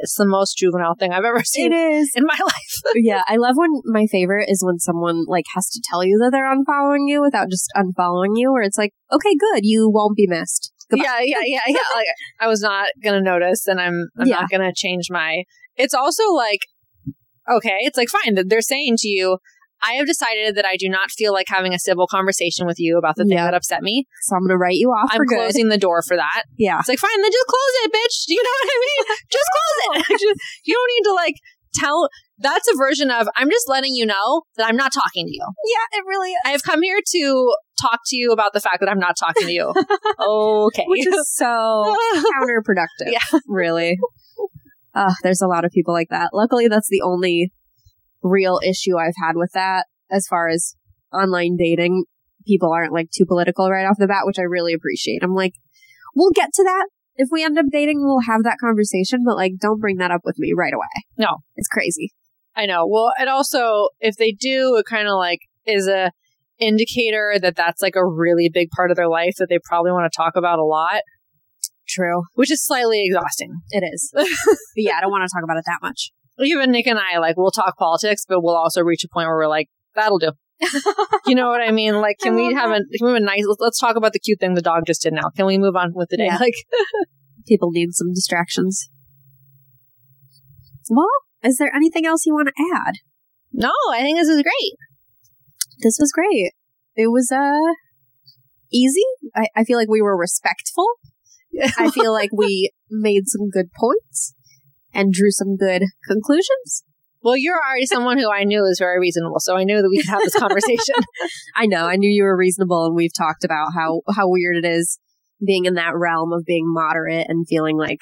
it's the most juvenile thing I've ever seen It is. in my life. yeah, I love when my favorite is when someone like has to tell you that they're unfollowing you without just unfollowing you, where it's like, okay, good, you won't be missed. Goodbye. yeah, yeah, yeah, yeah. Like I was not gonna notice, and I'm I'm Yeah. not gonna change my. It's also like, okay, it's like fine that they're saying to you. I have decided that I do not feel like having a civil conversation with you about the thing Yeah. that upset me. So I'm gonna write you off I'm for good. closing the door for that. Yeah. It's like, fine, then just close it, bitch. Do you know what I mean? Just close it. Just- you don't need to like tell. That's a version of I'm just letting you know that I'm not talking to you. Yeah, it really is. I have come here to talk to you about the fact that I'm not talking to you. okay. Which is so counterproductive. Yeah. Really. Uh, there's a lot of people like that. Luckily, that's the only real issue I've had with that as far as online dating. People aren't like too political right off the bat, which I really appreciate. I'm like, we'll get to that. If we end up dating, we'll have that conversation, but like, don't bring that up with me right away. No. It's crazy. I know. Well, and also if they do, it kind of like is a indicator that that's like a really big part of their life that they probably want to talk about a lot, True. which is slightly exhausting. It is. but yeah, I don't want to talk about it that much. Even Nick and I, like, we'll talk politics, but we'll also reach a point where we're like, that'll do. you know what I mean? Like, can we have a can we have a nice? Let's, let's talk about the cute thing the dog just did. Now, can we move on with the day? Yeah. Like, People need some distractions. Well, is there anything else you want to add? no, I think this is great. This was great. It was uh easy. I, I feel like we were respectful. I feel like we made some good points and drew some good conclusions. Well, you're already someone who I knew is very reasonable, so I knew that we could have this conversation. I know, I knew you were reasonable and we've talked about how how weird it is being in that realm of being moderate and feeling like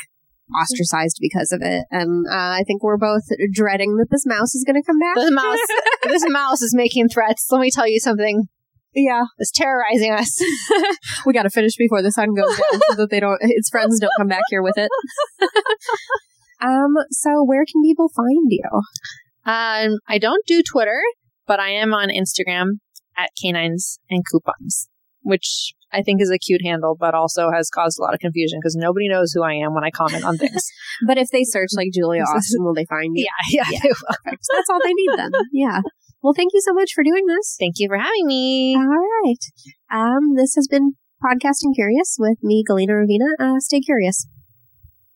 ostracized because of it. And uh, I think we're both dreading that this mouse is going to come back. this mouse, this mouse is making threats. Let me tell you something. yeah, It's terrorizing us. we got to finish before the sun goes down so that they don't its friends don't come back here with it. Um so where can people find you? Um, I don't do Twitter, but I am on Instagram at canines and coupons, which I think is a cute handle, but also has caused a lot of confusion because nobody knows who I am when I comment on things. But if they search like Julia Austin, will they find you? yeah, yeah. Yeah. Perfect. That's all they need then. Yeah. Well, thank you so much for doing this. Thank you for having me. All right. Um, this has been Podcasting Curious with me, Galena Ravina. Uh, stay curious.